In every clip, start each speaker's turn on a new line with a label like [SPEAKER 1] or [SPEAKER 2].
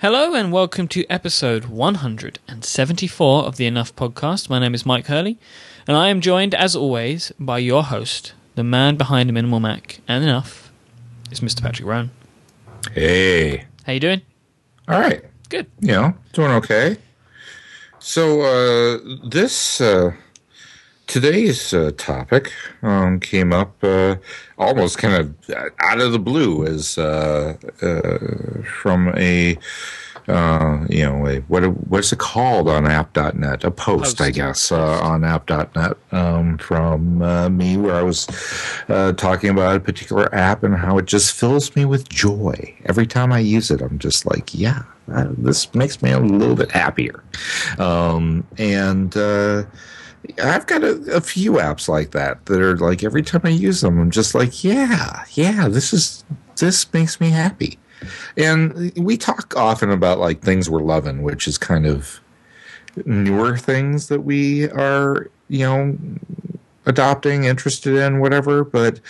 [SPEAKER 1] Hello and welcome to episode 174 of the Enough podcast. My name is Myke Hurley, and I am joined, as always, by your host, the man behind Minimal Mac and Enough. It's Mr. Patrick Rhone.
[SPEAKER 2] Hey.
[SPEAKER 1] How you doing?
[SPEAKER 2] All right.
[SPEAKER 1] Good.
[SPEAKER 2] You know, doing okay. So uh, this uh, today's uh, topic um, came up uh, almost kind of out of the blue as uh, uh, from a uh, you know a, what what's it called on app.net a post,
[SPEAKER 1] Post.
[SPEAKER 2] I guess uh, on app.net um, from uh, me where I was uh, talking about a particular app and how it just fills me with joy every time I use it. I'm just like, yeah, uh, this makes me a little bit happier. Um, and uh, I've got a, a few apps like that that are like every time I use them, I'm just like, yeah, yeah, this is this makes me happy. And we talk often about like things we're loving, which is kind of newer things that we are, you know, adopting, interested in, whatever. But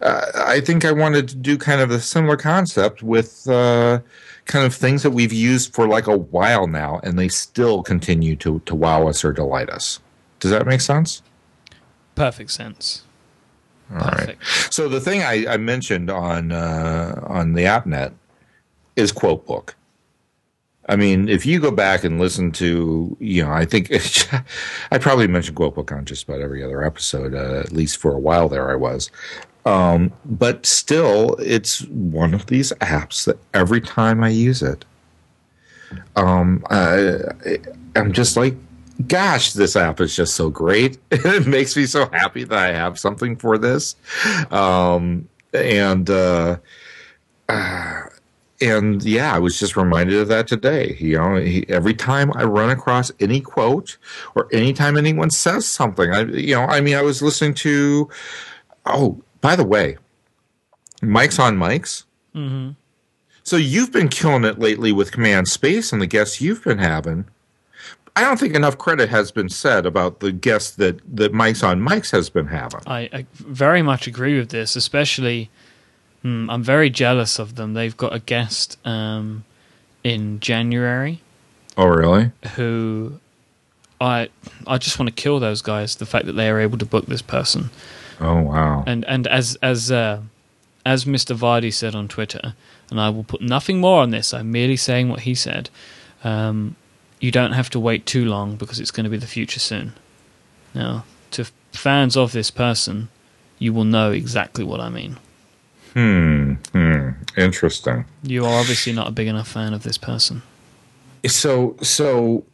[SPEAKER 2] uh, I think I wanted to do kind of a similar concept with uh, kind of things that we've used for like a while now, and they still continue to to wow us or delight us. Does that make sense?
[SPEAKER 1] Perfect sense.
[SPEAKER 2] All right.
[SPEAKER 1] Perfect.
[SPEAKER 2] So the thing I, I mentioned on uh, on the AppNet is Quotebook. I mean, if you go back and listen to, you know, I think I probably mentioned Quotebook on just about every other episode, uh, at least for a while there. I was, um, but still, it's one of these apps that every time I use it, um, I, I'm just like, gosh, this app is just so great. it makes me so happy that I have something for this. Um, and, uh, uh, and yeah, I was just reminded of that today. You know, he, every time I run across any quote or anytime anyone says something, I, you know, I mean, I was listening to, oh, by the way, Mikes On Mics.
[SPEAKER 1] hmm
[SPEAKER 2] So you've been killing it lately with Command Space and the guests you've been having. I don't think enough credit has been said about the guests that that Mikes On Mics has been having.
[SPEAKER 1] I, I very much agree with this, especially. Hmm, I'm very jealous of them. They've got a guest um, in January
[SPEAKER 2] Oh, really?
[SPEAKER 1] who I I just want to kill those guys. The fact that they are able to book this person,
[SPEAKER 2] Oh, wow.
[SPEAKER 1] and and as as uh, as Mr. Vardy said on Twitter, and I will put nothing more on this. I'm merely saying what he said. Um, you don't have to wait too long because it's going to be the future soon. Now, to fans of this person, you will know exactly what I mean.
[SPEAKER 2] Hmm. Hmm. Interesting.
[SPEAKER 1] You are obviously not a big enough fan of this person.
[SPEAKER 2] So so.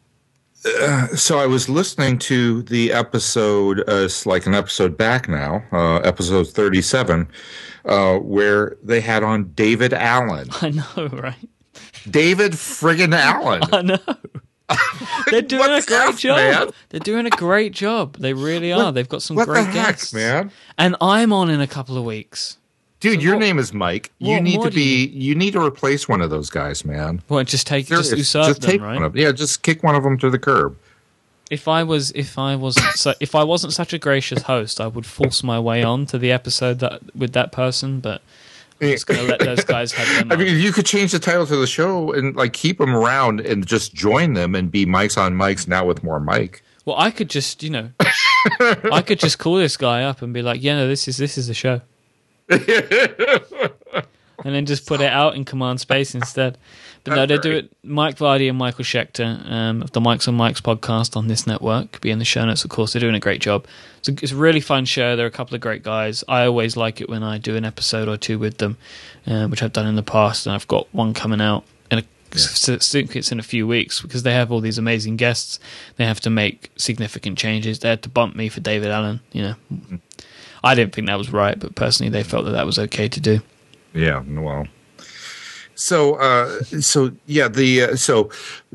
[SPEAKER 2] Uh, so I was listening to the episode, uh, it's like an episode back now, uh, episode thirty-seven, uh, where they had on David Allen.
[SPEAKER 1] I know, right?
[SPEAKER 2] David friggin' Allen.
[SPEAKER 1] I know. They're doing a great
[SPEAKER 2] up,
[SPEAKER 1] job.
[SPEAKER 2] man?
[SPEAKER 1] They're doing a great job. They really are.
[SPEAKER 2] What-
[SPEAKER 1] They've got some great
[SPEAKER 2] heck,
[SPEAKER 1] guests,
[SPEAKER 2] man?
[SPEAKER 1] And I'm on in a couple of weeks.
[SPEAKER 2] Dude,
[SPEAKER 1] So
[SPEAKER 2] your
[SPEAKER 1] what-
[SPEAKER 2] name is Mike. You
[SPEAKER 1] what
[SPEAKER 2] need
[SPEAKER 1] more
[SPEAKER 2] to be. You need to replace one of those guys, man.
[SPEAKER 1] Well, just take just
[SPEAKER 2] Serious.
[SPEAKER 1] usurp
[SPEAKER 2] Just
[SPEAKER 1] them, right?
[SPEAKER 2] one of yeah. Just kick one of them to the curb.
[SPEAKER 1] If I was, if I wasn't, so, if I wasn't such a gracious host, I would force my way on to the episode that with that person. But just gonna let those guys have.
[SPEAKER 2] I mean, you could change the title to the show and like keep them around and just join them and be mics on mics now with more Mike.
[SPEAKER 1] well, I could just, you know, I could just call this guy up and be like, "Yeah, no, this is this is the show," and then just put it out in command space instead. But no, they do it. Mike Vardy and Michael Schechter um, of the Mikes On Mics podcast on this network. Be in the show notes, of course. They're doing a great job. It's a, it's a really fun show. They're a couple of great guys. I always like it when I do an episode or two with them, uh, which I've done in the past, and I've got one coming out in a s- s- think it's in a few weeks because they have all these amazing guests. They have to make significant changes. They had to bump me for David Allen. You know, I didn't think that was right, but personally, they felt that that was okay to do.
[SPEAKER 2] Yeah, well. So, uh, so yeah, the uh, so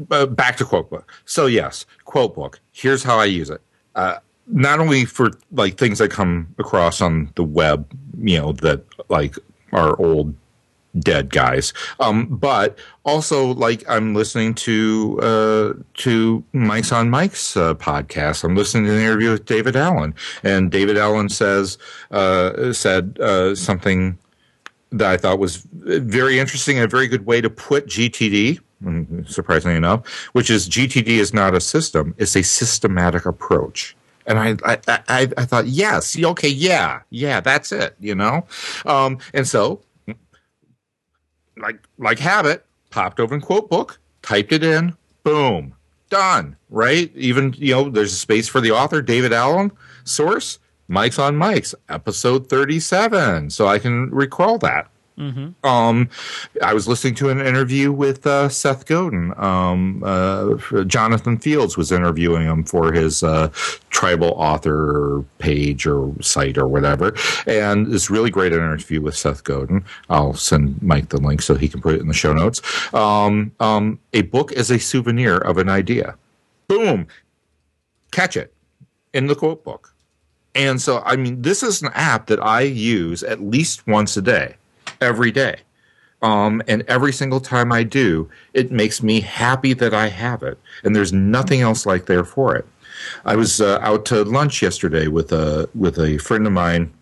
[SPEAKER 2] uh, back to Quotebook. So yes, Quotebook. Here's how I use it. Uh, not only for like things I come across on the web, you know, that like are old dead guys, um, but also like I'm listening to uh, to Mikes On Mics uh, podcast. I'm listening to an interview with David Allen, and David Allen says uh, said uh, something that I thought was very interesting and a very good way to put GTD. surprisingly enough, which is GTD is not a system; it's a systematic approach. And I, I, I, I thought, yes, okay, yeah, yeah, that's it, you know. Um, and so, like, like habit, popped open Quotebook, typed it in, boom, done. Right? Even you know, there's a space for the author, David Allen. Source, Mikes On Mics, episode 37. So I can recall that. Mm-hmm. Um, I was listening to an interview with uh, Seth Godin. Um, uh, Jonathan Fields was interviewing him for his uh, tribal author page or site or whatever, and this really great interview with Seth Godin. I'll send Mike the link so he can put it in the show notes. Um, um, a book is a souvenir of an idea. Boom, catch it in the Quotebook. And so, I mean, this is an app that I use at least once a day every day. Um, and every single time I do, it makes me happy that I have it. And there's nothing else like there for it. I was uh, out to lunch yesterday with a with a friend of mine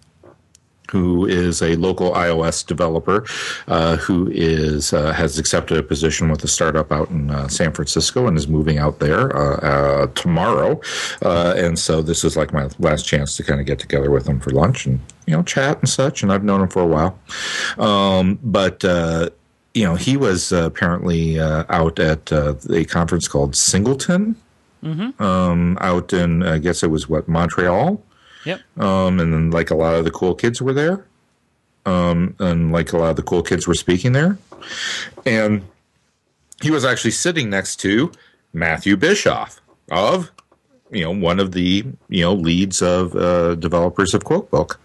[SPEAKER 2] who is a local iOS developer uh, who is uh, has accepted a position with a startup out in uh, San Francisco and is moving out there uh, uh, tomorrow. Uh, and so this is like my last chance to kind of get together with him for lunch and you know chat and such. And I've known him for a while, um, but. you know, he was apparently out at a conference called Singleton, mm-hmm. um, out in I guess it was what Montreal,
[SPEAKER 1] Yep.
[SPEAKER 2] Um, and then like a lot of the cool kids were there. Um, and like a lot of the cool kids were speaking there. And he was actually sitting next to Matthew Bischoff of, you know, one of the, you know, leads of uh, developers of QuoteBook.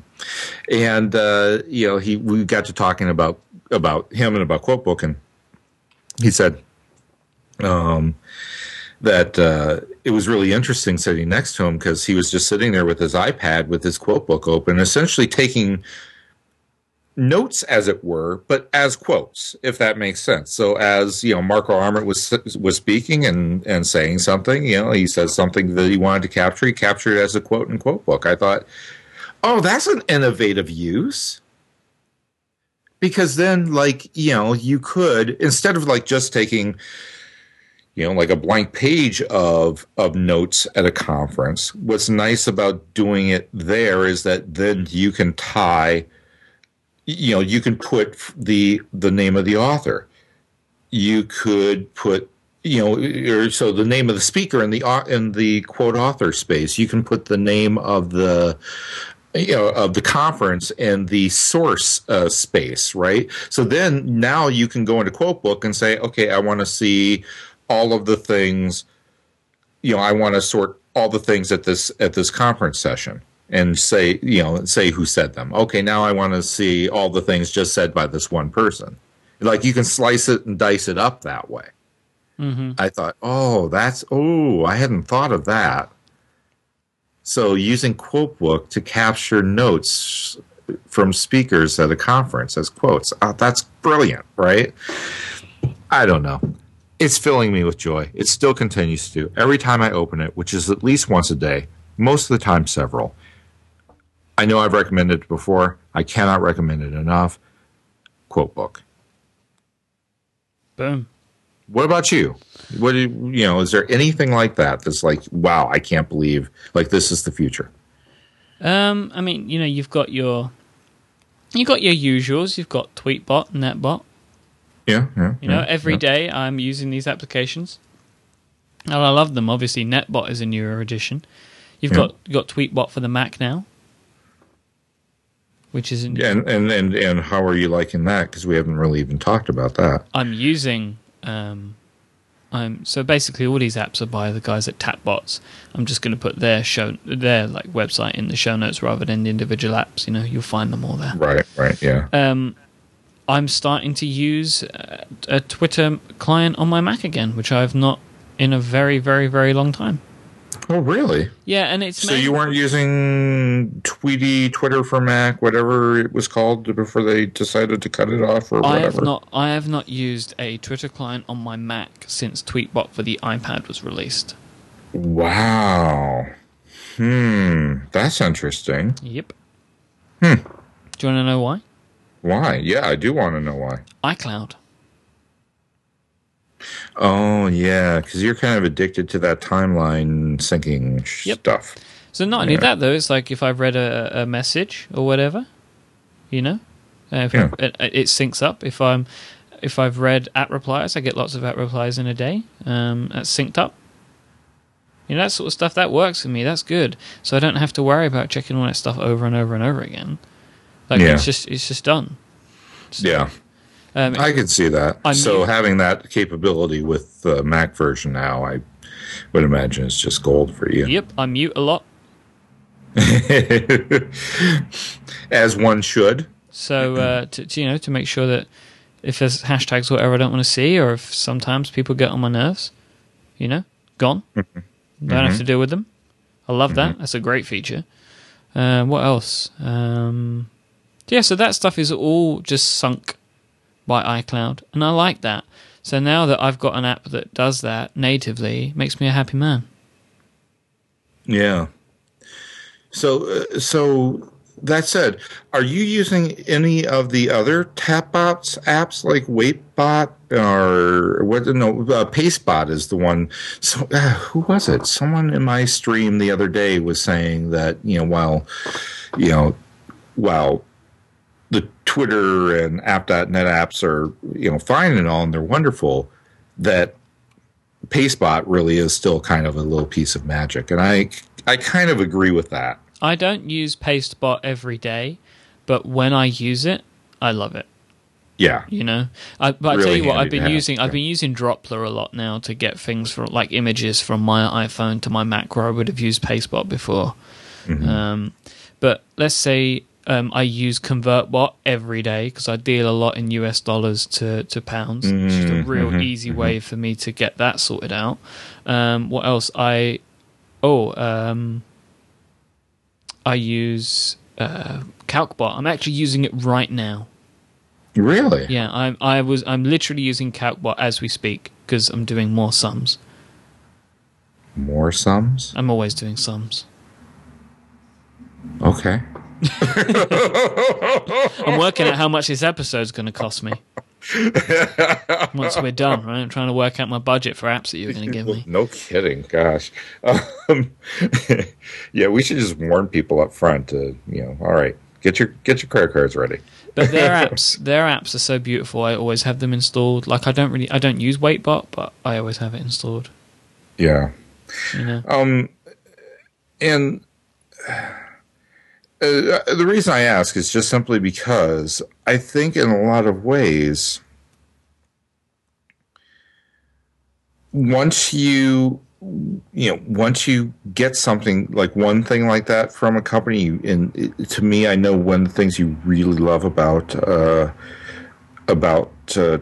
[SPEAKER 2] And, uh, you know, he, we got to talking about, about him and about QuoteBook. And he said, um, that uh, it was really interesting sitting next to him because he was just sitting there with his iPad with his Quotebook open, essentially taking notes, as it were, but as quotes, if that makes sense. So, as you know, Marco Arment was was speaking and and saying something, you know, he says something that he wanted to capture. He captured it as a quote in Quotebook. I thought, oh, that's an innovative use because then, like, you know, you could instead of like just taking you know, like a blank page of of notes at a conference. What's nice about doing it there is that then you can tie, you know, you can put the the name of the author. You could put, you know, or so the name of the speaker in the in the quote author space. You can put the name of the you know of the conference and the source uh, space right so then now you can go into Quotebook and say okay i want to see all of the things you know i want to sort all the things at this at this conference session and say you know say who said them. Okay now i want to see all the things just said by this one person. Like you can slice it and dice it up that way. Mm-hmm. i thought oh that's oh i hadn't thought of that. So using quotebook to capture notes from speakers at a conference as quotes. Oh, that's brilliant right? I don't know it's filling me with joy. It still continues to. Every time I open it, which is at least once a day, most of the time several. I know I've recommended it before. I cannot recommend it enough. Quotebook.
[SPEAKER 1] Boom.
[SPEAKER 2] What about you? What do you, you know? Is there anything like that that's like, wow, I can't believe like this is the future?
[SPEAKER 1] Um, I mean, you know, you've got your you've got your usuals. You've got Tweetbot, and NetBot.
[SPEAKER 2] Yeah, yeah.
[SPEAKER 1] You know,
[SPEAKER 2] yeah,
[SPEAKER 1] every
[SPEAKER 2] yeah.
[SPEAKER 1] day I'm using these applications, and I love them. Obviously, NetBot is a newer addition. You've
[SPEAKER 2] Yeah.
[SPEAKER 1] got got Tweetbot for the Mac now, which is
[SPEAKER 2] Yeah, and, and and and how are you liking that? Because we haven't really even talked about that.
[SPEAKER 1] I'm using. Um, I'm so basically all these apps are by the guys at Tapbots. I'm just going to put their show their like website in the show notes rather than the individual apps. You know, you'll find them all there.
[SPEAKER 2] Right, right, yeah.
[SPEAKER 1] Um, I'm starting to use uh, a Twitter client on my Mac again, which I've not in a very, very, very long time.
[SPEAKER 2] Oh, really?
[SPEAKER 1] Yeah, and it's
[SPEAKER 2] So you weren't using Tweetie, Twitter for Mac, whatever it was called, before they decided to cut it off, or
[SPEAKER 1] I
[SPEAKER 2] whatever.
[SPEAKER 1] have not. I have not used a Twitter client on my Mac since Tweetbot for the iPad was released.
[SPEAKER 2] Wow. Hmm. That's interesting.
[SPEAKER 1] Yep.
[SPEAKER 2] Hmm.
[SPEAKER 1] Do you want to know why?
[SPEAKER 2] Why? Yeah, I do want to know why.
[SPEAKER 1] iCloud.
[SPEAKER 2] Oh yeah, because you're kind of addicted to that timeline syncing
[SPEAKER 1] Yep.
[SPEAKER 2] stuff.
[SPEAKER 1] So not only
[SPEAKER 2] Yeah.
[SPEAKER 1] that though, it's like if I've read a, a message or whatever, you know, uh,
[SPEAKER 2] Yeah.
[SPEAKER 1] it, it syncs up. If I'm if I've read at replies, I get lots of at replies in a day. Um, that's synced up. You know that sort of stuff that works for me. That's good. So I don't have to worry about checking all that stuff over and over and over again. Like
[SPEAKER 2] Yeah.
[SPEAKER 1] it's just it's just done.
[SPEAKER 2] Yeah,
[SPEAKER 1] Um,
[SPEAKER 2] I could see that.
[SPEAKER 1] I'm
[SPEAKER 2] so having that capability with the Mac version now, I would imagine it's just gold for you.
[SPEAKER 1] yep, I mute a lot.
[SPEAKER 2] As one should.
[SPEAKER 1] So uh, to, to you know to make sure that if there's hashtags or whatever I don't want to see, or if sometimes people get on my nerves, you know, gone. Don't have to deal with them. I love that. That's a great feature. Uh, what else? Um, yeah, so that stuff is all just sunk by iCloud, and I like that. So now that I've got an app that does that natively, makes me a happy man.
[SPEAKER 2] Yeah. So, uh, so that said, are you using any of the other Tapbots apps like Weightbot or what? No, uh, PasteBot is the one. So, uh, who was it? Someone in my stream the other day was saying that you know, while you know, while the Twitter and App.net apps are you know fine and all, and they're wonderful, that PasteBot really is still kind of a little piece of magic, and I I kind of agree with that.
[SPEAKER 1] I don't use PasteBot every day, but when I use it, I love it.
[SPEAKER 2] Yeah,
[SPEAKER 1] you know I, but i tell you what i've been
[SPEAKER 2] have,
[SPEAKER 1] using i've been using Droplr a lot now to get things from like images from my iphone to my mac where i would have used pastebot before
[SPEAKER 2] Mm-hmm.
[SPEAKER 1] um, but let's say um, i use convertbot every day because i deal a lot in us dollars to, to pounds it's just a
[SPEAKER 2] Mm-hmm,
[SPEAKER 1] real easy way for me to get that sorted out um, what else i oh um, i use uh, calcbot i'm actually using it right now
[SPEAKER 2] really.
[SPEAKER 1] yeah, I'm I was I'm literally using CalcBot as we speak because I'm doing more sums.
[SPEAKER 2] More sums.
[SPEAKER 1] I'm always doing sums.
[SPEAKER 2] Okay.
[SPEAKER 1] I'm working out how much this episode's going to cost me. Once we're done, right? I'm trying to work out my budget for apps that you're going to give me.
[SPEAKER 2] No kidding. Gosh. Um, yeah, we should just warn people up front to you know. All right, get your get your credit cards ready.
[SPEAKER 1] But their apps, their apps are so beautiful. I always have them installed. Like I don't really, I don't use Weightbot, but I always have it installed.
[SPEAKER 2] Yeah.
[SPEAKER 1] You know,
[SPEAKER 2] Um, and uh, the reason I ask is just simply because I think in a lot of ways, once you you know once you get something like one thing like that from a company it, to me i know one of the things you really love about uh about uh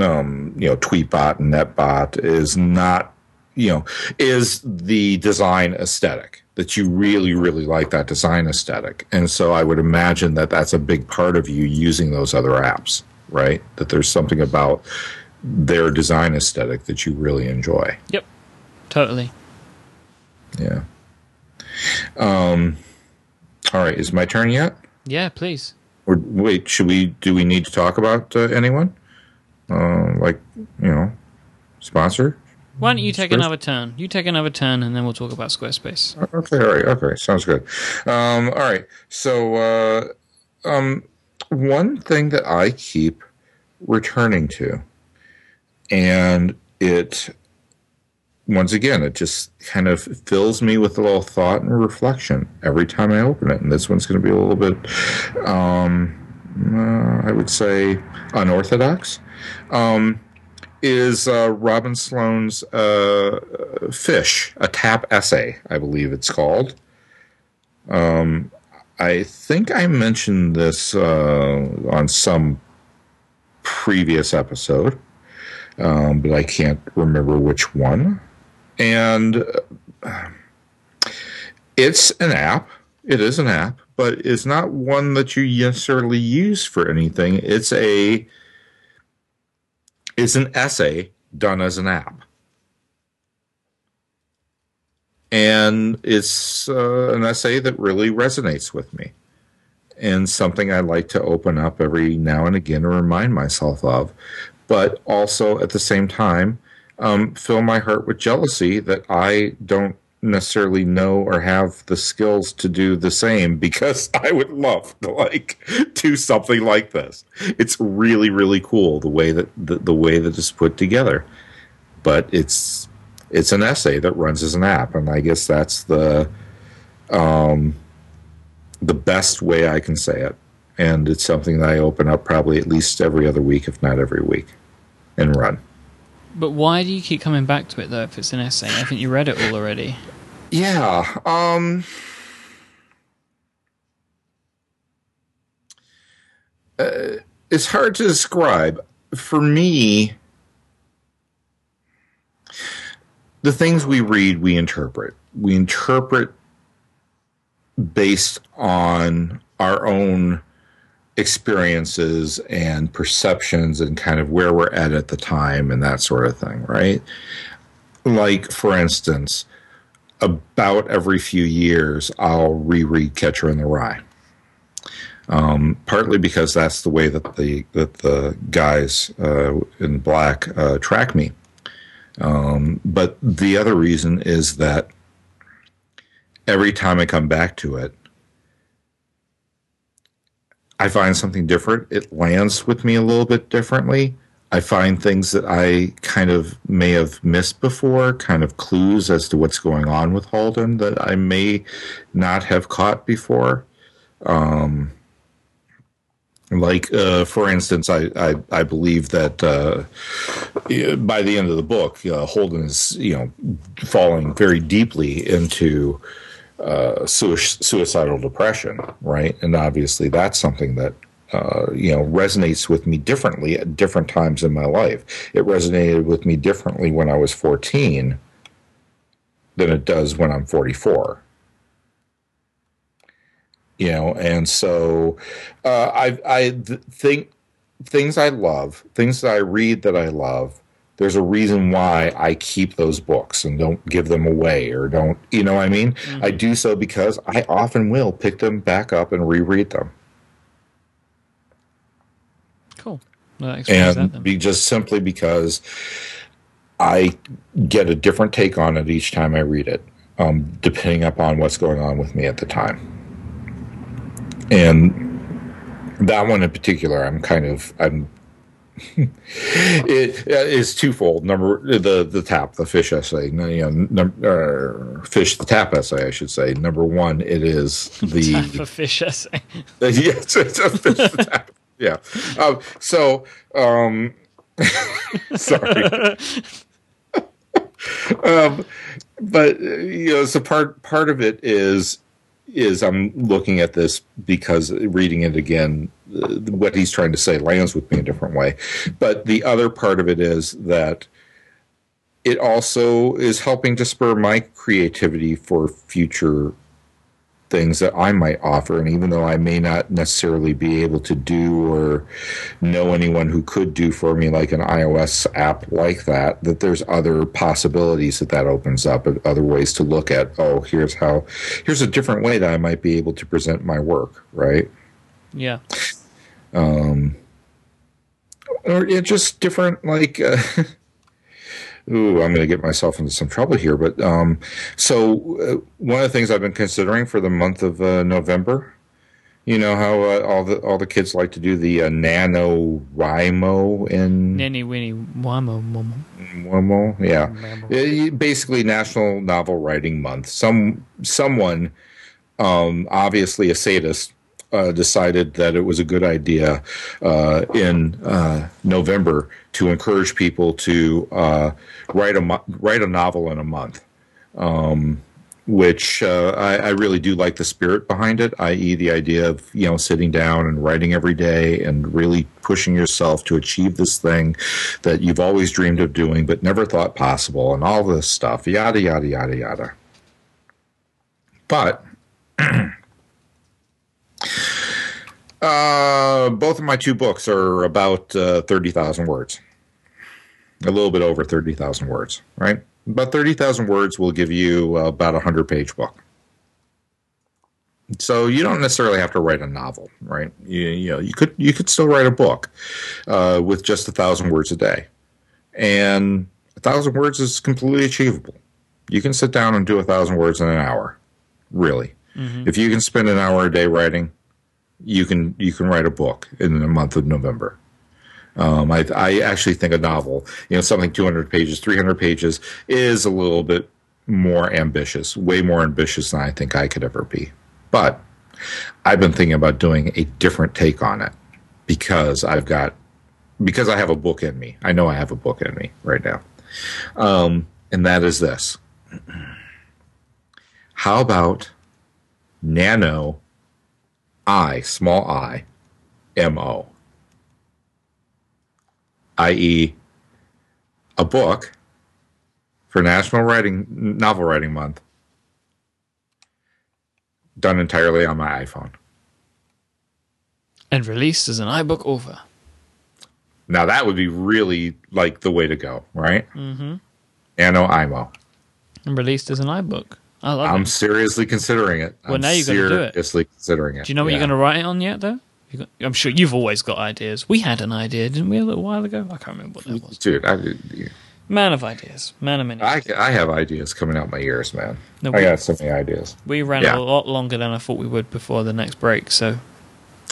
[SPEAKER 2] um you know tweetbot and netbot is not you know is the design aesthetic that you really really like that design aesthetic. And so i would imagine that that's a big part of you using those other apps right? That there's something about their design aesthetic that you really enjoy.
[SPEAKER 1] Yep, totally.
[SPEAKER 2] yeah. Um all right. Is my turn yet?
[SPEAKER 1] Yeah, please.
[SPEAKER 2] or wait should we do we need to talk about uh, anyone? Uh, like you know sponsor
[SPEAKER 1] Why don't you take
[SPEAKER 2] Squarespace?
[SPEAKER 1] another turn? You take another turn, and then we'll talk about Squarespace.
[SPEAKER 2] Okay, all right, okay, sounds good. Um, all right, so uh, um, one thing that I keep returning to, and it once again, it just kind of fills me with a little thought and reflection every time I open it. And this one's going to be a little bit, um, uh, I would say, unorthodox. Um, is uh, Robin Sloan's uh, Fish, a tap essay, I believe it's called. Um, I think I mentioned this uh, on some previous episode, um, but I can't remember which one. And uh, it's an app. It is an app, but it's not one that you necessarily use for anything. It's a it's an essay done as an app. And it's uh, an essay that really resonates with me and something I like to open up every now and again to remind myself of. but also at the same time um, fill my heart with jealousy that I don't necessarily know or have the skills to do the same because I would love to like do something like this. It's really really cool the way that the, the way that it's put together. But it's it's an essay that runs as an app and I guess that's the um the best way I can say it. And it's something that I open up probably at least every other week if not every week and run.
[SPEAKER 1] But why do you keep coming back to it though? If it's an essay, I think you read it all already.
[SPEAKER 2] Yeah. Um. Uh, it's hard to describe. For me, the things we read, we interpret. We interpret based on our own experiences and perceptions and kind of where we're at at the time and that sort of thing, right? Like, for instance, about every few years, I'll reread Catcher in the Rye. Um, partly because that's the way that the that the guys uh, in black uh, track me, um, but the other reason is that every time I come back to it, I find something different. It lands with me a little bit differently. I find things that I kind of may have missed before, kind of clues as to what's going on with Holden that I may not have caught before. Um, like, uh, for instance, I, I, I believe that uh, by the end of the book, uh, Holden is, you know, falling very deeply into uh, suicidal depression, right? And obviously, that's something that uh, you know resonates with me differently at different times in my life. It resonated with me differently when I was 14 than it does when I'm 44. You know, and so uh, I I th- think things I love, things that I read that I love, there's a reason why I keep those books and don't give them away or don't, you know what I mean? Mm-hmm. I do so because I often will pick them back up and reread them.
[SPEAKER 1] Cool.
[SPEAKER 2] Well, and be just simply because I get a different take on it each time I read it, um, depending upon what's going on with me at the time. And that one in particular, I'm kind of I'm it is twofold. Number the the tap, the fish essay, you know, num, uh, fish the tap essay, I should say. Number one, it is the
[SPEAKER 1] tap a fish essay.
[SPEAKER 2] yes, it's a fish tap. Yeah. Um, so, um, sorry. um, but you know, so part part of it is is I'm looking at this because reading it again, what he's trying to say lands with me a different way. But the other part of it is that it also is helping to spur my creativity for future things that I might offer. And even though I may not necessarily be able to do or know anyone who could do for me like an iOS app like that, that there's other possibilities that that opens up, other ways to look at, oh, here's how, here's a different way that I might be able to present my work, right?
[SPEAKER 1] Yeah.
[SPEAKER 2] Um, or it just different, like, uh, ooh, I'm going to get myself into some trouble here. But um, so uh, one of the things I've been considering for the month of uh, November, you know how uh, all the all the kids like to do the uh, nano rimo in
[SPEAKER 1] nanny winnie wamo momo
[SPEAKER 2] wamo yeah it, basically National Novel Writing Month. Some someone, um, obviously a sadist, uh, decided that it was a good idea uh, in uh, November to encourage people to uh, write a write a novel in a month. Um, which uh, I, I, really do like the spirit behind it, i.e., the idea of you know sitting down and writing every day and really pushing yourself to achieve this thing that you've always dreamed of doing but never thought possible, and all this stuff, yada yada yada yada. But uh, both of my two books are about uh, thirty thousand words a little bit over 30,000 words, right? About 30,000 words will give you about a 100 page book. So you don't necessarily have to write a novel, right? You, you know, you could you could still write a book uh, with just a thousand words a day, and a thousand words is completely achievable. You can sit down and do a thousand words in an hour, really. Mm-hmm. If you can spend an hour a day writing, you can you can write a book in the month of November. Um, I, I actually think a novel, you know, something 200 pages, 300 pages, is a little bit more ambitious, way more ambitious than I think I could ever be. But I've been thinking about doing a different take on it because I've got because I have a book in me. I know I have a book in me right now, um, and that is this. How about nano I, small i, M O, i.e., a book for National Writing Novel Writing Month done entirely on my iPhone.
[SPEAKER 1] And released as an iBook author.
[SPEAKER 2] Now that would be really like the way to go, right? Mm-hmm. Nano IMO.
[SPEAKER 1] And released as an iBook. I love
[SPEAKER 2] I'm
[SPEAKER 1] it.
[SPEAKER 2] seriously considering it.
[SPEAKER 1] Well,
[SPEAKER 2] I'm
[SPEAKER 1] now you're gonna do it.
[SPEAKER 2] Seriously considering it.
[SPEAKER 1] Do you know what
[SPEAKER 2] Yeah.
[SPEAKER 1] you're going to write it on yet, though? Got, I'm sure you've always got ideas. We had an idea, didn't we, a little while ago? I can't remember what that was.
[SPEAKER 2] Dude, I,
[SPEAKER 1] Man of ideas. Man of many.
[SPEAKER 2] I, I have ideas coming out my ears, man.
[SPEAKER 1] No,
[SPEAKER 2] I
[SPEAKER 1] we-
[SPEAKER 2] got so many ideas.
[SPEAKER 1] we ran
[SPEAKER 2] Yeah.
[SPEAKER 1] a lot longer than I thought we would before the next break, so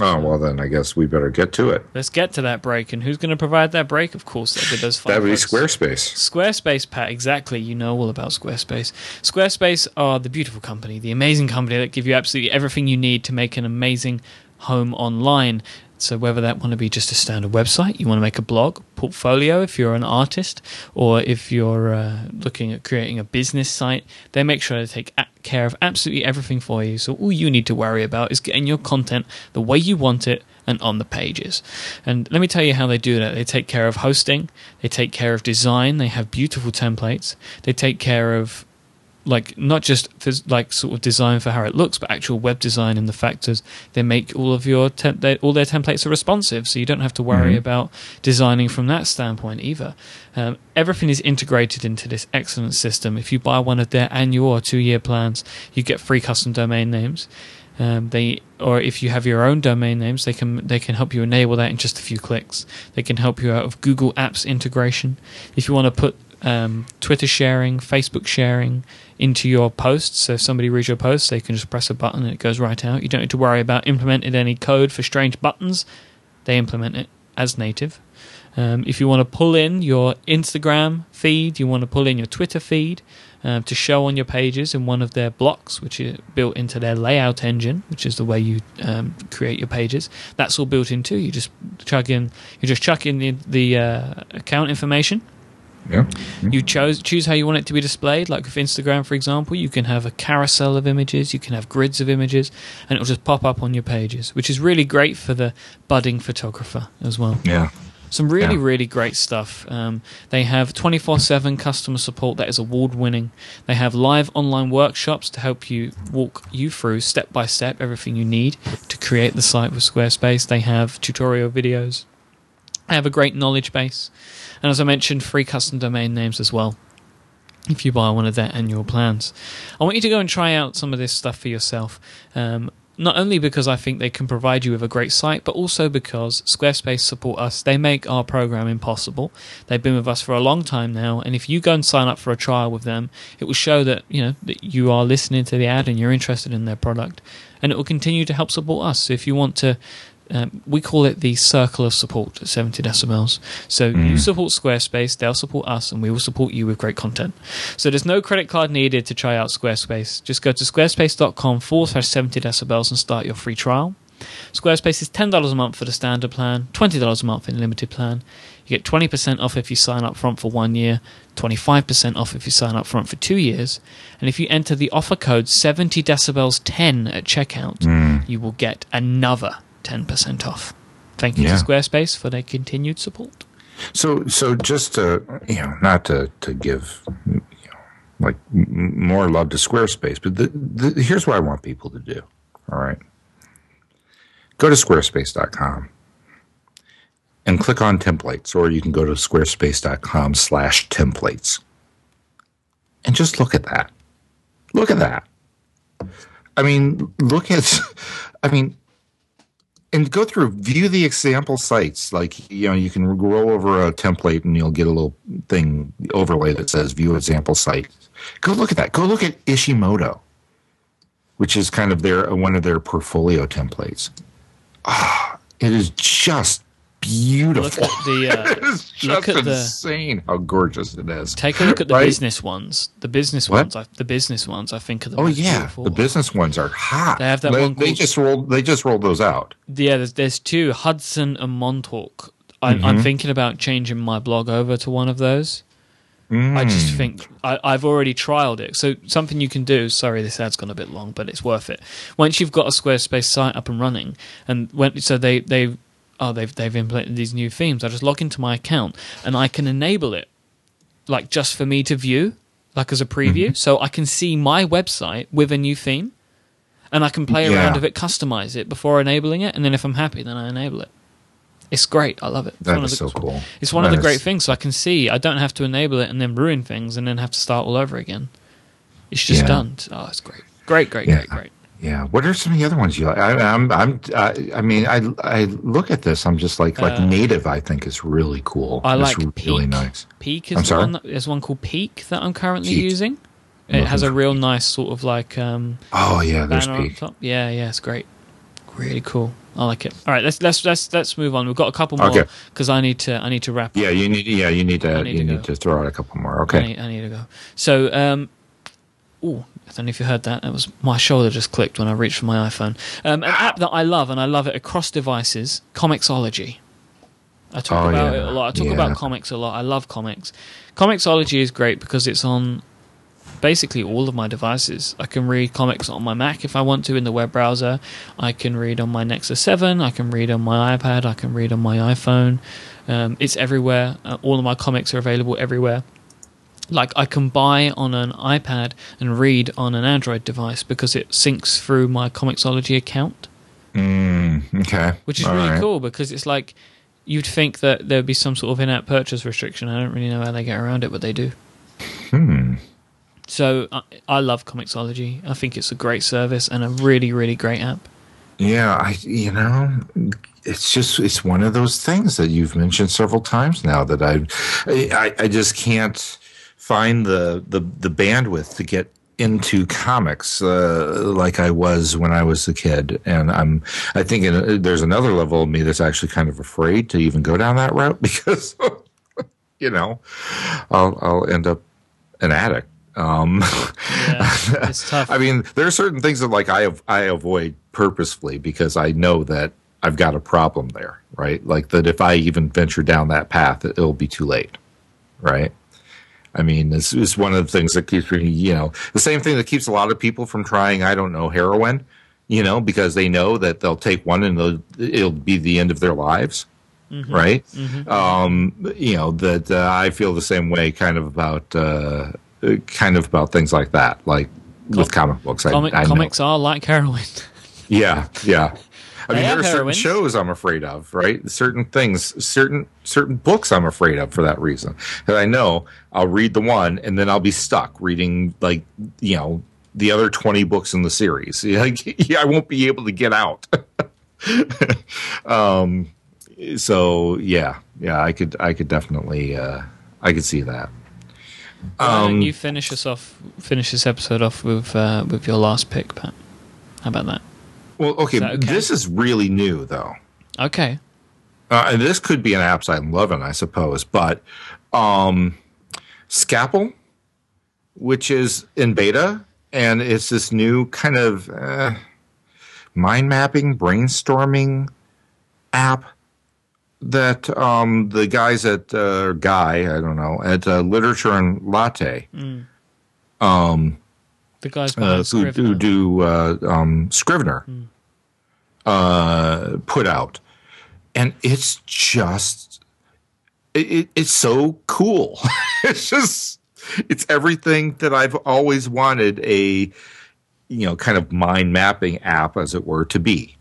[SPEAKER 2] Oh well, then I guess we better get to it.
[SPEAKER 1] let's get to that break. And who's going to provide that break? Of course, that'd be those
[SPEAKER 2] That would be. Squarespace.
[SPEAKER 1] Squarespace, Pat, exactly. You know all about Squarespace. Squarespace are the beautiful company, the amazing company that give you absolutely everything you need to make an amazing home online. So whether that want to be just a standard website, you want to make a blog, portfolio if you're an artist, or if you're uh, looking at creating a business site, they make sure to take care of absolutely everything for you. So all you need to worry about is getting your content the way you want it and on the pages. And let me tell you how they do that. They take care of hosting, they take care of design, they have beautiful templates, they take care of like not just like sort of design for how it looks, but actual web design and the factors. They make all of your tem- they, all their templates are responsive, so you don't have to worry
[SPEAKER 2] Mhm.
[SPEAKER 1] about designing from that standpoint either. Um, everything is integrated into this excellent system. If you buy one of their annual or two year plans, you get free custom domain names. Um, they or if you have your own domain names, they can they can help you enable that in just a few clicks. They can help you out of Google Apps integration. If you want to put um, Twitter sharing, Facebook sharing into your posts, so if somebody reads your post, they can just press a button and it goes right out. You don't need to worry about implementing any code for strange buttons. They implement it as native. Um, if you want to pull in your Instagram feed, you want to pull in your Twitter feed um, to show on your pages in one of their blocks, which is built into their layout engine, which is the way you um, create your pages. That's all built in too. You just chug in, you just chuck in the, the uh, account information.
[SPEAKER 2] Yeah.
[SPEAKER 1] You chose choose how you want it to be displayed. Like with Instagram, for example, you can have a carousel of images, you can have grids of images, and it'll just pop up on your pages, which is really great for the budding photographer as well.
[SPEAKER 2] Yeah.
[SPEAKER 1] Some really,
[SPEAKER 2] Yeah.
[SPEAKER 1] really great stuff. Um, they have 24 7 customer support that is award winning. They have live online workshops to help you walk you through step by step everything you need to create the site with Squarespace. They have tutorial videos. They have a great knowledge base. And as I mentioned, free custom domain names as well if you buy one of their annual plans. I want you to go and try out some of this stuff for yourself. Um, not only because I think they can provide you with a great site, but also because Squarespace support us. They make our programming possible. They've been with us for a long time now, and if you go and sign up for a trial with them, it will show that you know that you are listening to the ad and you're interested in their product, and it will continue to help support us. So if you want to um, we call it the circle of support at 70 decibels. So you support Squarespace, they'll support us, and we will support you with great content. So there's no credit card needed to try out Squarespace. Just go to squarespace.com forward slash 70 decibels and start your free trial. Squarespace is $10 a month for the standard plan, $20 a month in the limited plan. You get 20% off if you sign up front for one year, 25% off if you sign up front for two years. And if you enter the offer code 70 decibels 10 at checkout, you will get another 10% off. Thank you
[SPEAKER 2] Yeah.
[SPEAKER 1] to Squarespace for their continued support.
[SPEAKER 2] So, so just to you know, not to to give you know, like more love to Squarespace, but the, the, here's what I want people to do. All right, go to squarespace.com and click on templates, or you can go to squarespace.com/templates and just look at that. Look at that. I mean, look at, I mean, and go through, view the example sites. Like, you know, you can roll over a template and you'll get a little thing, overlay that says view example site. Go look at that. Go look at Ishimoto, which is kind of their, one of their portfolio templates. Ah, it is just beautiful.
[SPEAKER 1] Look at the uh,
[SPEAKER 2] it's just
[SPEAKER 1] at the
[SPEAKER 2] insane how gorgeous it is.
[SPEAKER 1] take a look at the
[SPEAKER 2] Right?
[SPEAKER 1] business ones. The business
[SPEAKER 2] What?
[SPEAKER 1] ones, I, the business ones, I think are the
[SPEAKER 2] Oh yeah,
[SPEAKER 1] beautiful.
[SPEAKER 2] the business ones are hot.
[SPEAKER 1] They have that
[SPEAKER 2] they,
[SPEAKER 1] one
[SPEAKER 2] They just rolled. They just rolled those out.
[SPEAKER 1] Yeah, there's there's two Hudson and Montauk. I,
[SPEAKER 2] Mm-hmm.
[SPEAKER 1] I'm thinking about changing my blog over to one of those. I just
[SPEAKER 2] Mm.
[SPEAKER 1] think I, I've already trialed it. So something you can do. Sorry, this ad's gone a bit long, but it's worth it. Once you've got a Squarespace site up and running, and when so they they oh they've they've implemented these new themes. I just log into my account and I can enable it, like just for me to view, like as a preview,
[SPEAKER 2] Mm-hmm.
[SPEAKER 1] so I can see my website with a new theme, and I can play around with it, customize it before enabling it, and then if I'm happy, then I enable it. It's great. I love it. It's
[SPEAKER 2] That
[SPEAKER 1] one
[SPEAKER 2] is
[SPEAKER 1] of the,
[SPEAKER 2] so cool.
[SPEAKER 1] It's one of
[SPEAKER 2] That
[SPEAKER 1] the great
[SPEAKER 2] is-
[SPEAKER 1] things. So I can see. I don't have to enable it and then ruin things and then have to start all over again. It's just
[SPEAKER 2] Yeah.
[SPEAKER 1] done. Oh, it's great. Great, great,
[SPEAKER 2] Yeah.
[SPEAKER 1] great, great.
[SPEAKER 2] Yeah. What are some of the other ones you like? I, I'm. I'm. I, I mean, I. I look at this. I'm just like like
[SPEAKER 1] Uh,
[SPEAKER 2] native. I think is really cool.
[SPEAKER 1] I
[SPEAKER 2] It's
[SPEAKER 1] like
[SPEAKER 2] really
[SPEAKER 1] Peak.
[SPEAKER 2] nice.
[SPEAKER 1] Peak is
[SPEAKER 2] I'm sorry?
[SPEAKER 1] one. That, there's one called Peak that I'm currently
[SPEAKER 2] Peak.
[SPEAKER 1] using. It has a real nice sort of like um,
[SPEAKER 2] Oh yeah, there's Peak.
[SPEAKER 1] Yeah, yeah, it's great. Really cool. I like it. All right, let's let's let's let's move on. We've got a couple more
[SPEAKER 2] Okay.
[SPEAKER 1] because I need to I need to wrap. up.
[SPEAKER 2] Yeah, you need. Yeah, you need to.
[SPEAKER 1] Need
[SPEAKER 2] you
[SPEAKER 1] to
[SPEAKER 2] need to throw out a couple more.
[SPEAKER 1] I
[SPEAKER 2] Okay.
[SPEAKER 1] need, I need to go. So, um, oh, I don't know if you heard that. That was my shoulder just clicked when I reached for my iPhone. Um, an app that I love and I love it across devices, Comixology. I talk
[SPEAKER 2] Oh,
[SPEAKER 1] about
[SPEAKER 2] yeah.
[SPEAKER 1] it a lot. I talk
[SPEAKER 2] Yeah.
[SPEAKER 1] about comics a lot. I love comics. Comixology is great because it's on basically all of my devices. I can read comics on my Mac if I want to in the web browser. I can read on my Nexus 7. I can read on my iPad. I can read on my iPhone. Um, it's everywhere. Uh, all of my comics are available everywhere. Like I can buy on an iPad and read on an Android device because it syncs through my Comixology account,
[SPEAKER 2] Mm, okay.
[SPEAKER 1] which is
[SPEAKER 2] All
[SPEAKER 1] really
[SPEAKER 2] right.
[SPEAKER 1] cool because it's like you'd think that there'd be some sort of in-app purchase restriction. I don't really know how they get around it, but they do.
[SPEAKER 2] Hmm.
[SPEAKER 1] So I, I love Comixology. I think it's a great service and a really, really great app.
[SPEAKER 2] Yeah, I you know, it's just it's one of those things that you've mentioned several times now that I I, I just can't find the, the the bandwidth to get into comics uh, like I was when I was a kid, and I'm I think in, there's another level of me that's actually kind of afraid to even go down that route because you know I'll I'll end up an addict. Um,
[SPEAKER 1] Yeah, it's tough.
[SPEAKER 2] I mean, there are certain things that like I I avoid purposefully because I know that I've got a problem there, right? Like that if I even venture down that path, it'll be too late, right? I mean, this is one of the things that keeps me, you know, the same thing that keeps a lot of people from trying, I don't know, heroin, you know, because they know that they'll take one and they'll, it'll be the end of their lives, right? Um, you know, that uh, I feel the same way kind of about, uh, kind of about things like that, like with comic books. I,
[SPEAKER 1] Comic,
[SPEAKER 2] I
[SPEAKER 1] comics are like heroin.
[SPEAKER 2] Yeah, yeah. I mean, there are certain
[SPEAKER 1] heroines.
[SPEAKER 2] shows I'm afraid of, right? Certain things, certain certain books I'm afraid of for that reason. That I know I'll read the one and then I'll be stuck reading like you know the other twenty books in the series. Like, yeah, I won't be able to get out. um, so yeah, yeah, I could I could definitely uh, I could see that.
[SPEAKER 1] Why don't
[SPEAKER 2] Um,
[SPEAKER 1] you finish us off? Finish this episode off with uh, with your last pick, Pat. How about that?
[SPEAKER 2] Well, okay,
[SPEAKER 1] okay?
[SPEAKER 2] this is really new though.
[SPEAKER 1] Okay.
[SPEAKER 2] uh, and this could be an apps I'm loving, I suppose, but um, Scapple, which is in beta, and it's this new kind of uh, mind mapping, brainstorming app that um, the guys at uh, Guy, I don't know, at uh, Literature and Latte, um,
[SPEAKER 1] The guys
[SPEAKER 2] uh, who, do uh, um, Scrivener uh, put out, and it's just it, it, it's so cool. it's just it's everything that I've always wanted a you know kind of mind mapping app, as it were, to be.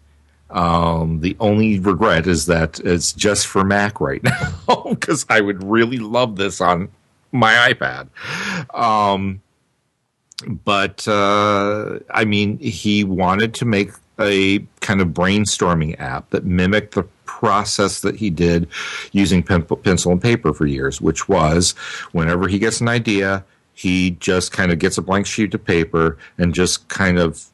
[SPEAKER 2] Um, the only regret is that it's just for Mac right now because I would really love this on my iPad. Um, but uh, I mean, he wanted to make a kind of brainstorming app that mimicked the process that he did using pen, pencil and paper for years, which was whenever he gets an idea, he just kind of gets a blank sheet of paper and just kind of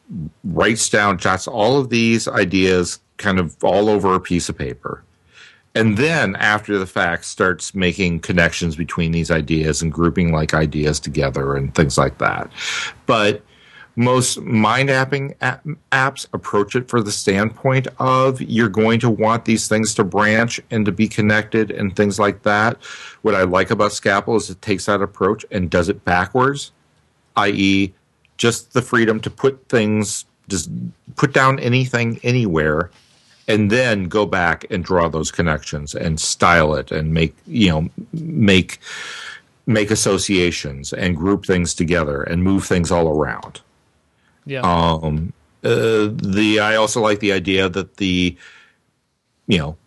[SPEAKER 2] writes down, jots all of these ideas kind of all over a piece of paper. And then after the fact starts making connections between these ideas and grouping like ideas together and things like that. But most mind mapping apps approach it for the standpoint of you're going to want these things to branch and to be connected and things like that. What I like about Scapple is it takes that approach and does it backwards, i.e., just the freedom to put things, just put down anything anywhere and then go back and draw those connections and style it and make you know make make associations and group things together and move things all around.
[SPEAKER 1] Yeah.
[SPEAKER 2] Um, uh, the I also like the idea that the you know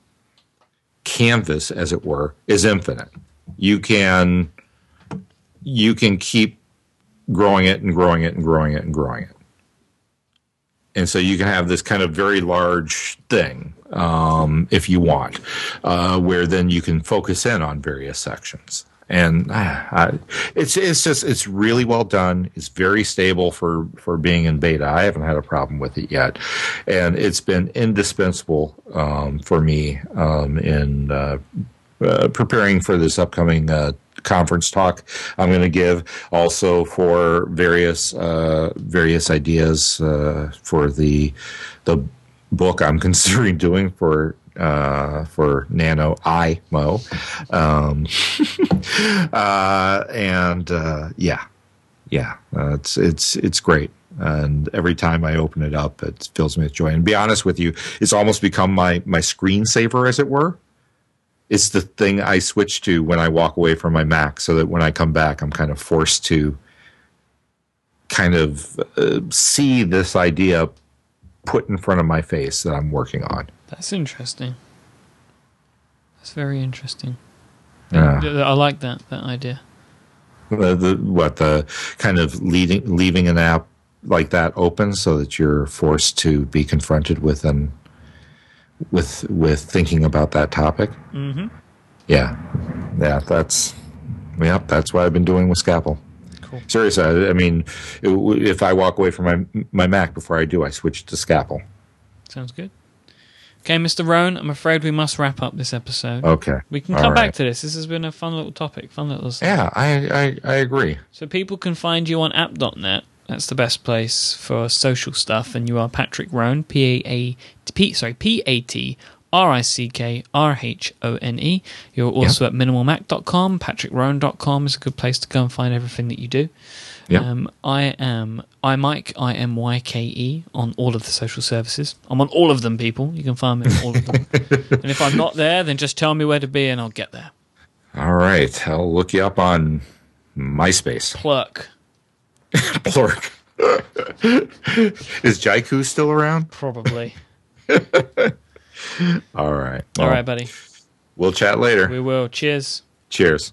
[SPEAKER 2] canvas, as it were, is infinite. You can you can keep growing it and growing it and growing it and growing it. And so you can have this kind of very large thing um, if you want, uh, where then you can focus in on various sections and uh, it's it's just it's really well done. It's very stable for for being in beta. I haven't had a problem with it yet, and it's been indispensable um, for me um, in uh, uh, preparing for this upcoming uh, conference talk I'm going to give. Also for various uh, various ideas uh, for the the book I'm considering doing for uh, for NaNoWriMo. Um, uh, and uh, yeah, yeah, uh, it's it's it's great. And every time I open it up, it fills me with joy. And be honest with you, it's almost become my my screensaver, as it were. It's the thing I switch to when I walk away from my Mac, so that when I come back, I'm kind of forced to kind of uh, see this idea put in front of my face that I'm working on.
[SPEAKER 1] That's interesting. That's very interesting.
[SPEAKER 2] Yeah.
[SPEAKER 1] I like that that idea.
[SPEAKER 2] The, the, what the kind of leading, leaving an app like that open so that you're forced to be confronted with an with with thinking about that topic.
[SPEAKER 1] Mm-hmm.
[SPEAKER 2] Yeah, yeah, that's yeah, that's what I've been doing with Scapple.
[SPEAKER 1] Cool.
[SPEAKER 2] Seriously, I, I mean, if I walk away from my my Mac before I do, I switch to Scapple.
[SPEAKER 1] Sounds good. Okay, Mr. Rhone, I'm afraid we must wrap up this episode.
[SPEAKER 2] Okay.
[SPEAKER 1] We can come back to this. This has been a fun little topic, fun little.
[SPEAKER 2] Yeah, I, I, I agree.
[SPEAKER 1] So people can find you on app.net. That's the best place for social stuff. And you are Patrick Rhone, P A A P sorry P A T R I C K R H O N E. You're also yep. at minimalmac.com. PatrickRhone.com is a good place to go and find everything that you do.
[SPEAKER 2] Yep.
[SPEAKER 1] Um, I am iMyke, I M Y K E, on all of the social services. I'm on all of them, people. You can find me on all of them. and if I'm not there, then just tell me where to be and I'll get there.
[SPEAKER 2] All right. I'll look you up on MySpace.
[SPEAKER 1] Plurk.
[SPEAKER 2] Plurk. Is Jaiku still around?
[SPEAKER 1] Probably.
[SPEAKER 2] all right.
[SPEAKER 1] Well, all right, buddy.
[SPEAKER 2] We'll chat later.
[SPEAKER 1] We will. Cheers.
[SPEAKER 2] Cheers.